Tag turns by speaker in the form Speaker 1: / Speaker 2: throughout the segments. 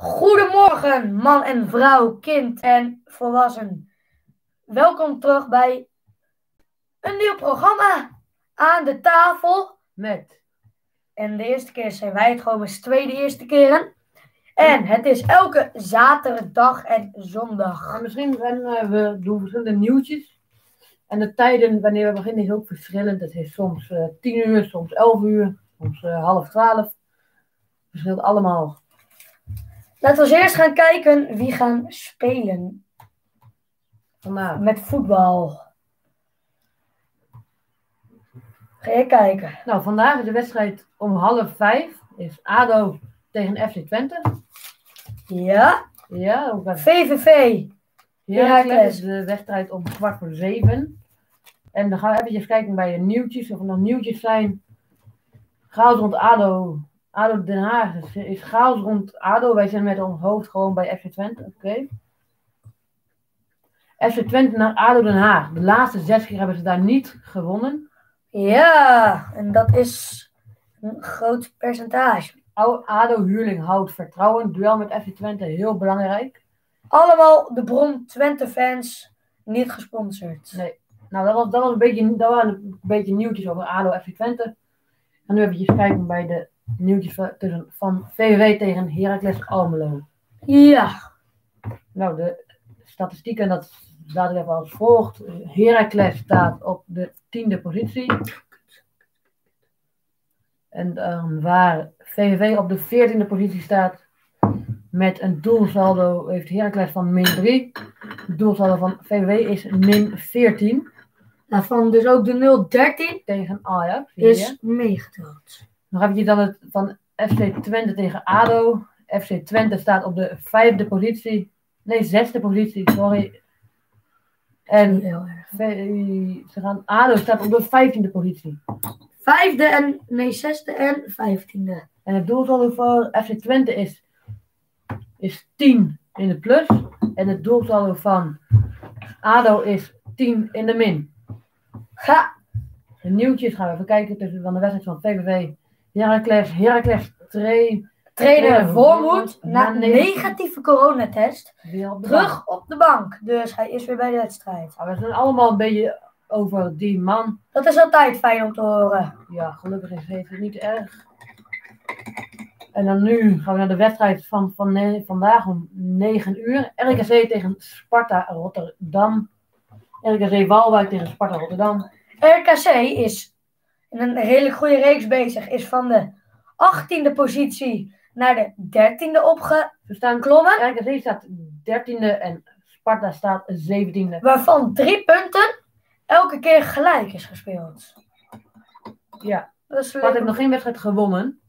Speaker 1: Goedemorgen, man en vrouw, kind en volwassen. Welkom terug bij een nieuw programma aan de tafel.
Speaker 2: Met.
Speaker 1: En de eerste keer zijn wij het gewoon met tweede eerste keren. En het is elke zaterdag en zondag.
Speaker 2: En misschien zijn we doen verschillende nieuwtjes. En de tijden wanneer we beginnen is ook verschillend. Het is soms eh 10 uur, soms 11 uur, soms eh, half 12. Verschilt allemaal.
Speaker 1: Laten we eerst gaan kijken wie gaan spelen
Speaker 2: Vandaag.
Speaker 1: met voetbal. Ga je kijken.
Speaker 2: Nou, vandaag is de wedstrijd om half 5. Is ADO tegen FC Twente.
Speaker 1: Ja,
Speaker 2: Ja, ook
Speaker 1: VVV.
Speaker 2: Heracles is de wedstrijd om kwart voor 7. En dan gaan we eventjes kijken bij de nieuwtjes. Of er nog nieuwtjes zijn. Chaos rond ADO. ADO Den Haag. is- is chaos rond ADO. Wij zijn met ons hoofd gewoon bij FC Twente. Oké. FC Twente naar ADO Den Haag. De laatste zes keer hebben ze daar niet gewonnen.
Speaker 1: Ja, en dat is een groot percentage.
Speaker 2: ADO Huurling houdt vertrouwen. Duel met FC Twente heel belangrijk.
Speaker 1: Allemaal de bron Twente fans niet gesponsord.
Speaker 2: Nee. Nou, dat was, dat was een beetje, dat waren een beetje nieuwtjes over ADO FC Twente. En nu eventjes kijken bij de nieuwtjes van, tussen, van VVV tegen Heracles Almelo.
Speaker 1: Ja,
Speaker 2: Nou, de statistieken, dat staat even als volgt. Heracles staat op de tiende positie. En dan waar VVV op de veertiende positie staat met een doelsaldo, heeft Heracles van min 3. Het doelsaldo van VVV is min 14
Speaker 1: waarvan dus ook de 013
Speaker 2: tegen Ajax.
Speaker 1: is meegeteld.
Speaker 2: Nog eventjes dan het van FC Twente tegen ADO. FC Twente staat op de vijfde positie. Nee, zesde positie, sorry. En ze gaan, ADO staat op de vijftiende positie.
Speaker 1: Vijfde en, nee, zesde en vijftiende.
Speaker 2: En het doelsaldo voor FC Twente is, is 10 in de plus. En het doelsaldo van ADO is 10 in de min.
Speaker 1: Ga,
Speaker 2: De nieuwtjes gaan we even kijken tussen van de wedstrijd van VVV. Heracles, Heracles 2.
Speaker 1: trainer Voormoed na negatieve coronatest terug op de bank. Dus hij is weer bij de wedstrijd.
Speaker 2: We zijn allemaal een beetje over die man.
Speaker 1: Dat is altijd fijn om te horen.
Speaker 2: Ja, gelukkig is het niet erg. En dan nu gaan we naar de wedstrijd van, van vandaag om 9 uur. RKC tegen Sparta Rotterdam. RKC Waalwijk tegen Sparta Rotterdam.
Speaker 1: RKC is in een redelijk goede reeks bezig. Is van de 18e positie naar de 13e opgeklommen.
Speaker 2: We staan RKC staat 13e en Sparta staat 17e.
Speaker 1: Waarvan drie punten elke keer gelijk is gespeeld.
Speaker 2: Ja,
Speaker 1: Dat is
Speaker 2: Sparta heeft nog geen wedstrijd gewonnen.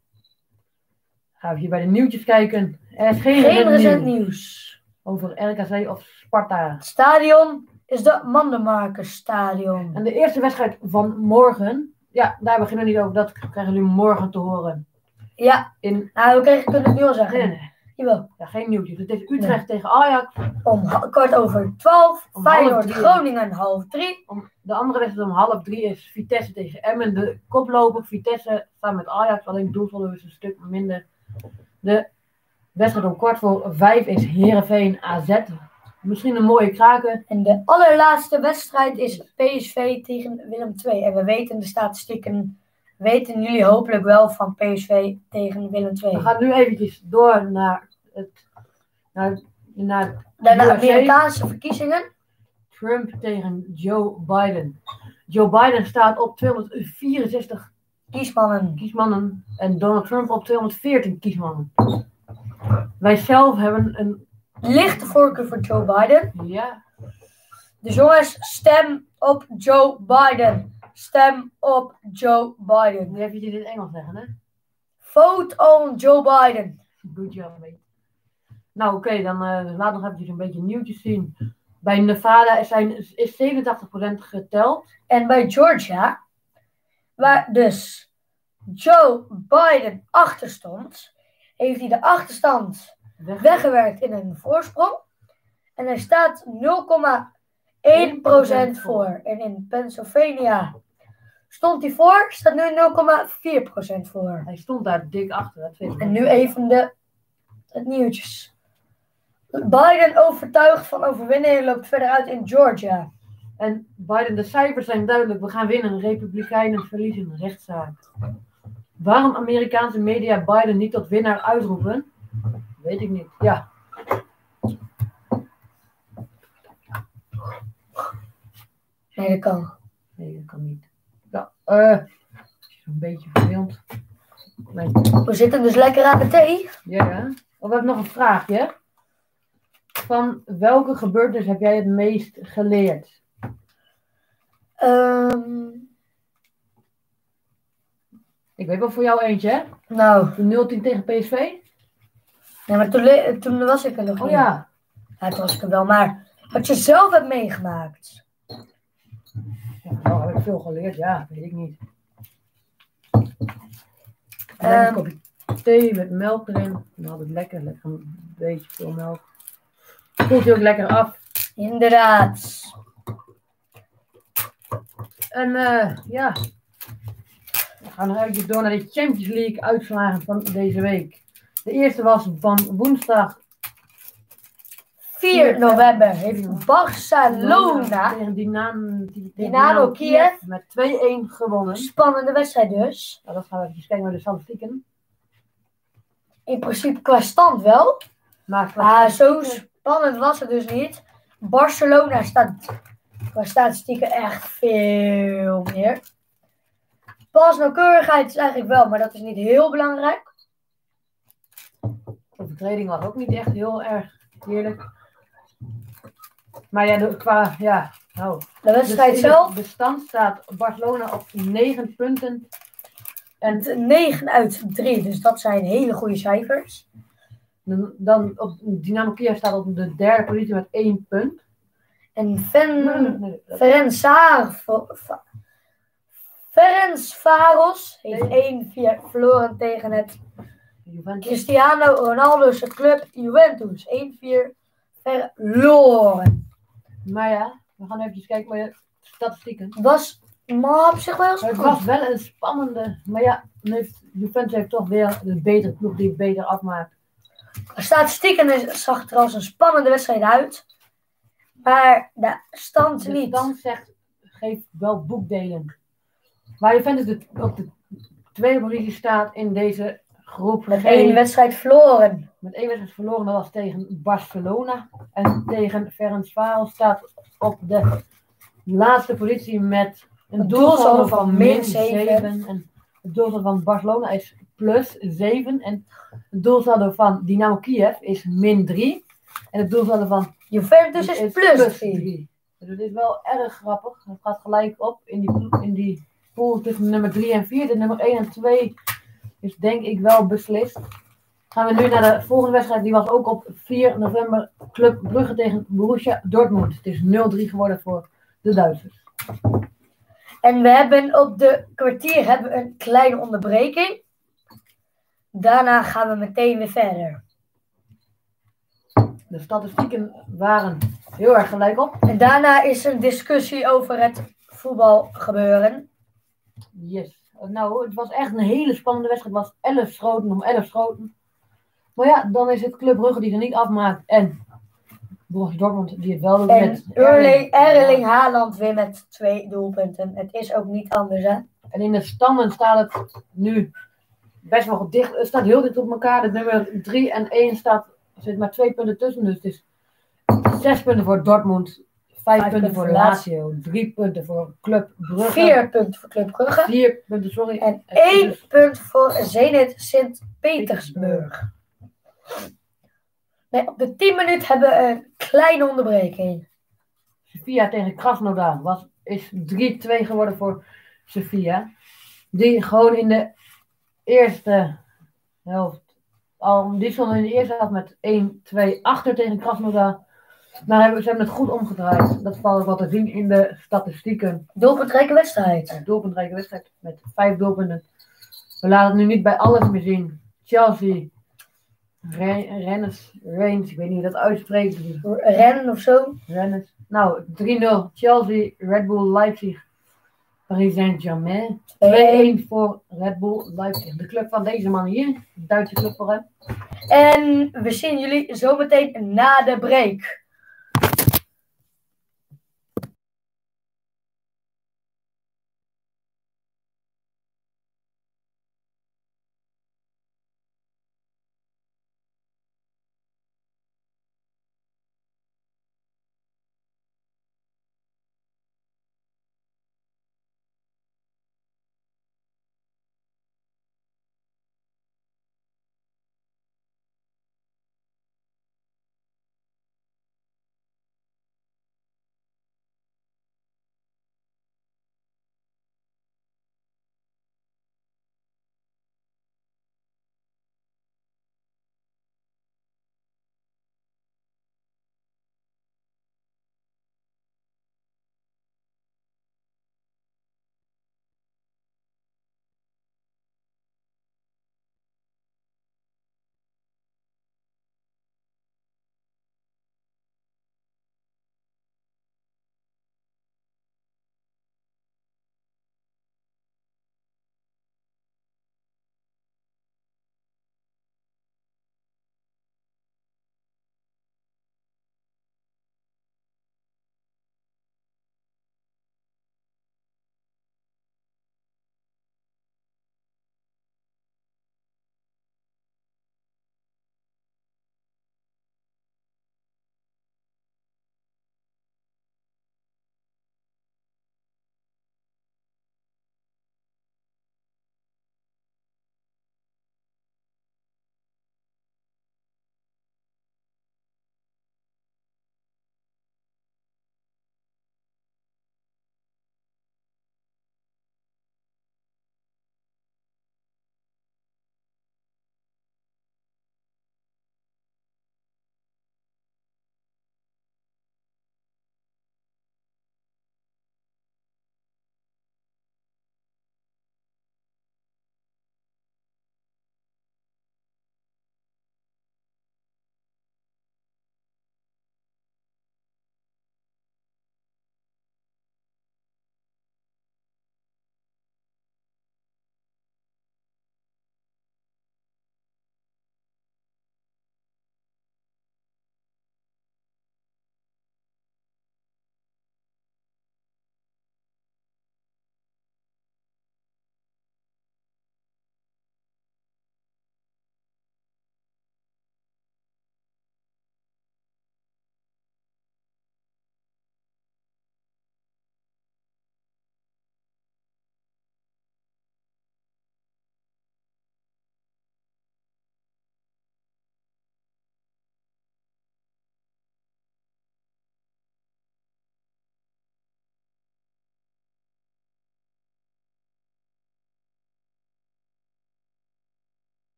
Speaker 2: Gaan we hier bij de nieuwtjes kijken. Er is geen,
Speaker 1: geen
Speaker 2: recent nieuws
Speaker 1: nieuws.
Speaker 2: over RKC of Sparta.
Speaker 1: Het stadion is de Mandenmakers Stadion.
Speaker 2: En de eerste wedstrijd van morgen, ja, daar beginnen we niet over. Dat krijgen jullie morgen te horen.
Speaker 1: Ja,
Speaker 2: In,
Speaker 1: nou, we kregen kunnen het nu al zeggen.
Speaker 2: nee, nee,
Speaker 1: Jawel.
Speaker 2: ja, geen nieuwtjes. Het is Utrecht tegen Ajax.
Speaker 1: Om kwart over twaalf.
Speaker 2: Om
Speaker 1: Feyenoord. Groningen half drie.
Speaker 2: Om, de andere wedstrijd om half drie is Vitesse tegen Emmen. De koploper Vitesse samen met Ajax. Alleen doelsaldo is een stuk minder. De wedstrijd om kwart voor vijf is Heerenveen AZ. Misschien een mooie kraken.
Speaker 1: En de allerlaatste wedstrijd is PSV tegen Willem II. En we weten de statistieken, weten jullie hopelijk wel van PSV tegen Willem II.
Speaker 2: We gaan nu eventjes door naar het naar, naar
Speaker 1: Daarna
Speaker 2: USA.
Speaker 1: Amerikaanse verkiezingen.
Speaker 2: Trump tegen Joe Biden. Joe Biden staat op 264
Speaker 1: Kiesmannen.
Speaker 2: kiesmannen en Donald Trump op 214 kiesmannen. Wij zelf hebben een.
Speaker 1: Lichte voorkeur voor Joe Biden.
Speaker 2: Ja,
Speaker 1: Dus jongens, stem op Joe Biden. Stem op Joe Biden.
Speaker 2: nu even in het Engels zeggen, hè?
Speaker 1: Vote on Joe Biden.
Speaker 2: Good job, mate. Nou, oké, dan eh laat nog eventjes een beetje nieuwtjes zien. Bij Nevada is, zijn, is 87% geteld.
Speaker 1: En bij Georgia, waar dus Joe Biden achter stond, heeft hij de achterstand. Weggewerkt in een voorsprong. En er staat 0,1% voor. En in Pennsylvania stond hij voor, staat nu 0,4% voor.
Speaker 2: Hij stond daar dik achter. Dat weet ik
Speaker 1: En nu even de het nieuwtjes. Biden overtuigd van overwinning loopt verder uit in Georgia.
Speaker 2: En Biden, de cijfers zijn duidelijk. We gaan winnen. Republikeinen verliezen. Rechtszaak. Waarom Amerikaanse media Biden niet tot winnaar uitroepen? Weet ik niet. Ja.
Speaker 1: Nee, dat kan.
Speaker 2: Nee, dat kan niet. Ja, eh. een beetje verveeld. Nee.
Speaker 1: We zitten dus lekker aan de thee.
Speaker 2: Ja, ja. Oh, we hebben nog een vraagje. Van welke gebeurtenis heb jij het meest geleerd?
Speaker 1: Ehm,
Speaker 2: Ik weet wel voor jou eentje, hè?
Speaker 1: nou,
Speaker 2: De 0-10 tegen PSV?
Speaker 1: Nee, maar toen, toen was ik er nog
Speaker 2: Oh
Speaker 1: niet.
Speaker 2: ja.
Speaker 1: Ja, toen was ik er wel. Maar wat je zelf hebt meegemaakt.
Speaker 2: ja nou heb ik veel geleerd. Ja, weet ik niet.
Speaker 1: Ehm.
Speaker 2: een kopje thee met melk erin. Dan had het lekker. Lekker een beetje veel melk. Koelt je ook lekker af.
Speaker 1: Inderdaad.
Speaker 2: En eh, ja, we gaan nog even door naar de Champions League uitslagen van deze week. De eerste was van woensdag
Speaker 1: 4 november heeft Barcelona,
Speaker 2: tegen Dynamo,
Speaker 1: Dynamo Kiev.
Speaker 2: met 2-1 gewonnen.
Speaker 1: spannende wedstrijd dus.
Speaker 2: Nou, dat gaan we even kijken naar de statistieken.
Speaker 1: In principe qua stand wel.
Speaker 2: Maar
Speaker 1: Maar zo spannend was het dus niet. Barcelona staat qua statistieken echt veel meer. Pas nauwkeurigheid is eigenlijk wel, maar dat is niet heel belangrijk.
Speaker 2: De vertreding was ook niet echt heel erg heerlijk. Maar ja, de, qua, ja, nou,
Speaker 1: De wedstrijd
Speaker 2: dus
Speaker 1: zelf,
Speaker 2: De, stand staat Barcelona op 9 punten. En
Speaker 1: 9 uit 3, dus dat zijn hele goede cijfers.
Speaker 2: dan- dan op Dynamo Kiev staat op de derde positie met 1 punt.
Speaker 1: En
Speaker 2: dat-
Speaker 1: Ferencvaros heeft 1-4 verloren tegen het
Speaker 2: Juventus.
Speaker 1: Cristiano Ronaldo's club Juventus. 1-4 verloren.
Speaker 2: Maar ja, we gaan even kijken naar de statistieken.
Speaker 1: Was maar op zich wel eens
Speaker 2: Het was wel een spannende, maar ja, dan heeft, Juventus heeft toch weer een betere ploeg die het beter afmaakt.
Speaker 1: Statistieken is- zag er als een spannende wedstrijd uit. Maar de stand
Speaker 2: De
Speaker 1: niet.
Speaker 2: stand zegt, geef wel boekdelen. Waar Juventus de, op de tweede positie staat in deze groep
Speaker 1: Met één wedstrijd verloren.
Speaker 2: met één wedstrijd verloren, dat was tegen Barcelona. En tegen Ferencvaros staat op de laatste positie met een doelsaldo van min
Speaker 1: min
Speaker 2: 7.
Speaker 1: zeven.
Speaker 2: En het doelsaldo van Barcelona is plus 7. En het doelsaldo van Dynamo Kiev is min 3. En het doelsaldo van
Speaker 1: Juventus is plus 3.
Speaker 2: 3. Dus het is wel erg grappig. Het gaat gelijk op in die, in die pool tussen nummer 3 en 4. De nummer 1 en 2 is denk ik wel beslist. Gaan we nu naar de volgende wedstrijd. Die was ook op 4 november. Club Brugge tegen Borussia Dortmund. Het is 0-3 geworden voor de Duitsers.
Speaker 1: En we hebben op de kwartier hebben we een kleine onderbreking. Daarna gaan we meteen weer verder.
Speaker 2: De statistieken waren heel erg gelijk op.
Speaker 1: En daarna is een discussie over het voetbalgebeuren.
Speaker 2: Yes. Nou, het was echt een hele spannende wedstrijd. Het was 11 schoten om 11 schoten. Maar ja, dan is het Club Brugge die er niet afmaakt. En Borussia Dortmund die het wel doet
Speaker 1: En
Speaker 2: met
Speaker 1: Erling, Erling Haaland weer met twee doelpunten. Het is ook niet anders, hè?
Speaker 2: En in de standen staat het nu best wel dicht. Het staat heel dicht op elkaar. De nummer 3 en 1 staat, zit maar twee punten tussen. Dus het is 6 punten voor Dortmund. 5 punten
Speaker 1: punten
Speaker 2: voor Lazio. 3 punten voor Club Brugge.
Speaker 1: Vier punten voor Club Brugge.
Speaker 2: 4 punten, sorry.
Speaker 1: En één
Speaker 2: dus
Speaker 1: punt voor Zenit Sint-Petersburg. Nee, op de 10 minuut hebben we een kleine onderbreking.
Speaker 2: Sofia tegen Krasnodar was, is 3-2 geworden voor Sofia. Die gewoon in de eerste helft, al, die stonden in de eerste helft met 1-2 achter tegen Krasnodar. Maar hebben, ze hebben het goed omgedraaid. Dat valt wel te zien in de statistieken.
Speaker 1: Doelpuntrijke wedstrijd.
Speaker 2: Doelpuntrijke wedstrijd met vijf doelpunten. We laten het nu niet bij alles meer zien. Chelsea, Re- Rennes, Reims, ik weet niet hoe dat uitspreekt.
Speaker 1: Rennen of zo.
Speaker 2: Rennes. Nou, 3-0. Chelsea, Red Bull Leipzig, Paris Saint-Germain. 2-1 voor Red Bull Leipzig. De club van deze man hier. De Duitse club voor hem.
Speaker 1: En we zien jullie zometeen na de break.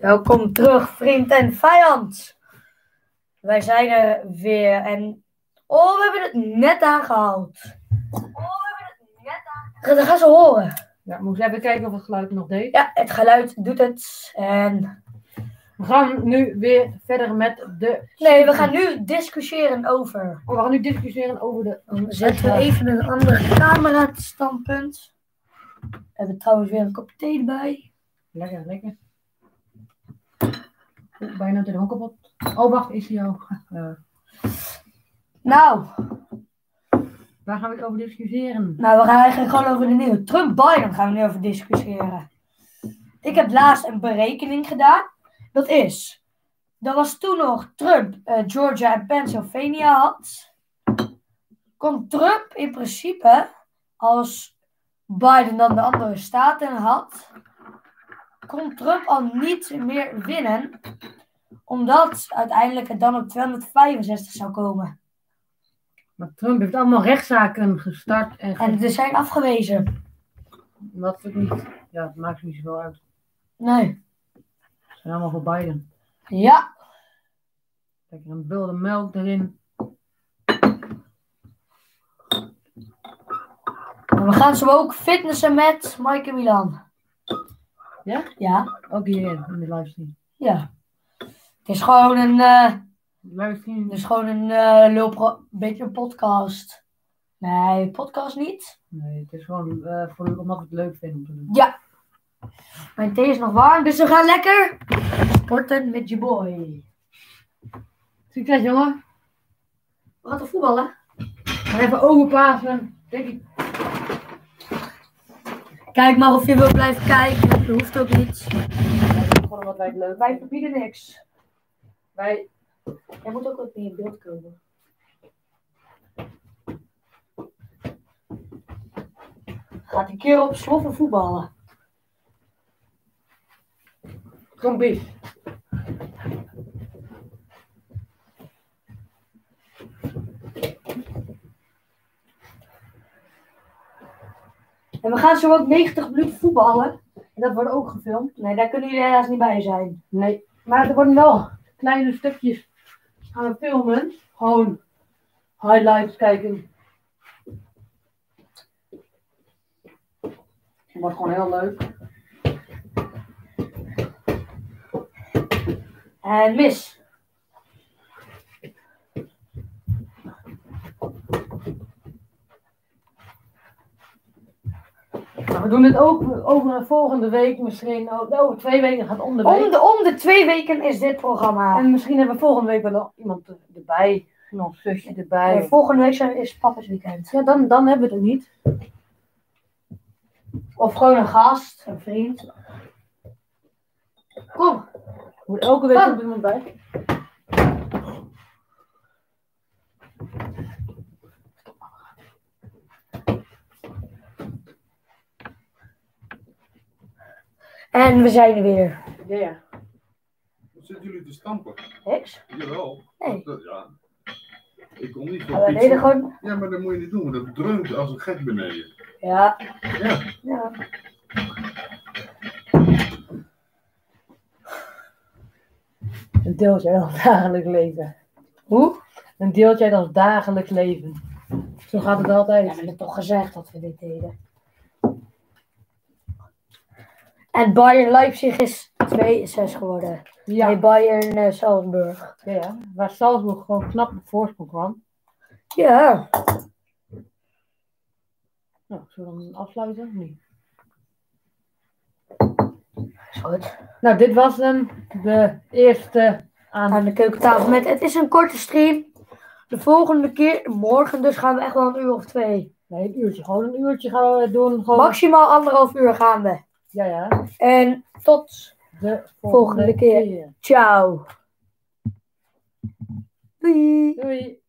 Speaker 1: Welkom terug, vriend en vijand. Wij zijn er weer en... Oh, we hebben het net aangehaald. Oh, we hebben het net aangehaald. Dat gaan ze horen.
Speaker 2: Ja, we moeten even kijken of het geluid nog deed.
Speaker 1: Ja, het geluid doet het. En...
Speaker 2: We gaan nu weer verder met de...
Speaker 1: Nee, we gaan nu discussiëren over...
Speaker 2: Oh, we gaan nu discussiëren over de...
Speaker 1: Dan zetten we even een andere camera standpunt. We hebben trouwens weer een kop thee erbij.
Speaker 2: Lekker, lekker. Bijna de kapot. Oh, wacht, is hij al? Ja.
Speaker 1: Nou,
Speaker 2: Waar gaan we het over discussiëren?
Speaker 1: nou, we gaan eigenlijk gewoon over de nieuwe Trump-Biden gaan we nu over discussiëren. Ik heb laatst een berekening gedaan. Dat is, dat was toen nog Trump eh, Georgia en Pennsylvania had. Kon Trump in principe, als Biden dan de andere staten had, kon Trump al niet meer winnen. Omdat uiteindelijk het dan op 265 zou komen.
Speaker 2: Maar Trump heeft allemaal rechtszaken gestart en, ge-
Speaker 1: En ze zijn afgewezen.
Speaker 2: wat het niet. Ja, het maakt niet zoveel uit.
Speaker 1: Nee.
Speaker 2: Ze zijn allemaal voor Biden.
Speaker 1: Ja.
Speaker 2: Lekker een bulde melk erin.
Speaker 1: En we gaan zo ook fitnessen met Mike en Milan.
Speaker 2: Ja?
Speaker 1: Ja.
Speaker 2: Ook hier in de livestream.
Speaker 1: Ja. Het is gewoon een, eh,
Speaker 2: Livestream.
Speaker 1: het is gewoon een eh lulpro- beetje een podcast. Nee, podcast niet.
Speaker 2: Nee, het is gewoon eh, voor, omdat we het leuk vinden om te doen.
Speaker 1: Ja. Mijn thee is nog warm, dus we gaan lekker sporten met je boy.
Speaker 2: Succes jongen.
Speaker 1: We gaan toch voetballen?
Speaker 2: Maar even overpassen. Denk ik.
Speaker 1: Kijk maar of je wil blijven kijken. Dat hoeft ook niet.
Speaker 2: Gewoon omdat wij leuk
Speaker 1: Wij verbieden niks.
Speaker 2: Wij
Speaker 1: Jij moet ook wat meer in beeld komen. Gaat een keer op sloffen voetballen.
Speaker 2: Trompies.
Speaker 1: En we gaan zo ook 90 minuten voetballen. En dat wordt ook gefilmd. Nee, daar kunnen jullie helaas niet bij zijn.
Speaker 2: Nee, maar er worden wel kleine stukjes gaan we filmen. Gewoon highlights kijken. Wordt gewoon heel leuk.
Speaker 1: En mis.
Speaker 2: We doen het ook over een volgende week misschien. Over twee weken gaat het om de week.
Speaker 1: Om de, om de twee weken is dit programma.
Speaker 2: En misschien hebben we volgende week wel nog iemand erbij. Nog zusje erbij.
Speaker 1: Nee, volgende week zijn- is papa's weekend.
Speaker 2: Ja, dan, dan hebben we het niet.
Speaker 1: Of gewoon een gast, een vriend. Kom.
Speaker 2: Moet elke week iemand bij.
Speaker 1: En we zijn er weer.
Speaker 2: Ja, ja.
Speaker 3: Wat zitten jullie te stampen?
Speaker 1: Niks.
Speaker 3: Jawel.
Speaker 1: Nee.
Speaker 3: Dat- Ja. Ik kom niet voor
Speaker 1: we
Speaker 3: pizza.
Speaker 1: deden gewoon.
Speaker 3: Ja, maar dat moet je niet doen, want dat dreunt als een gek beneden.
Speaker 1: Ja.
Speaker 3: Ja.
Speaker 1: ja.
Speaker 2: Een deeltje uit ons dagelijks leven.
Speaker 1: Hoe?
Speaker 2: Een deeltje uit ons dagelijks leven. Zo gaat het
Speaker 1: Ja,
Speaker 2: altijd.
Speaker 1: we hebben toch gezegd dat we dit deden. En Bayern Leipzig is 2-6 geworden.
Speaker 2: Ja,
Speaker 1: Nee, Bayern eh, Salzburg.
Speaker 2: ja, ja. Waar Salzburg gewoon knap op voorsprong kwam.
Speaker 1: Ja.
Speaker 2: Nou, zullen we dan afsluiten? niet?
Speaker 1: Is goed.
Speaker 2: Nou, dit was hem. De eerste aan.
Speaker 1: Aan de keukentafel met. Het is een korte stream. De volgende keer, morgen dus, gaan we echt wel een uur of twee.
Speaker 2: Nee, een uurtje. Gewoon een uurtje gaan we doen. Gewoon...
Speaker 1: Maximaal anderhalf uur gaan we.
Speaker 2: Ja, ja.
Speaker 1: En tot
Speaker 2: De
Speaker 1: Volgende keer. Ciao. Doei.
Speaker 2: Doei.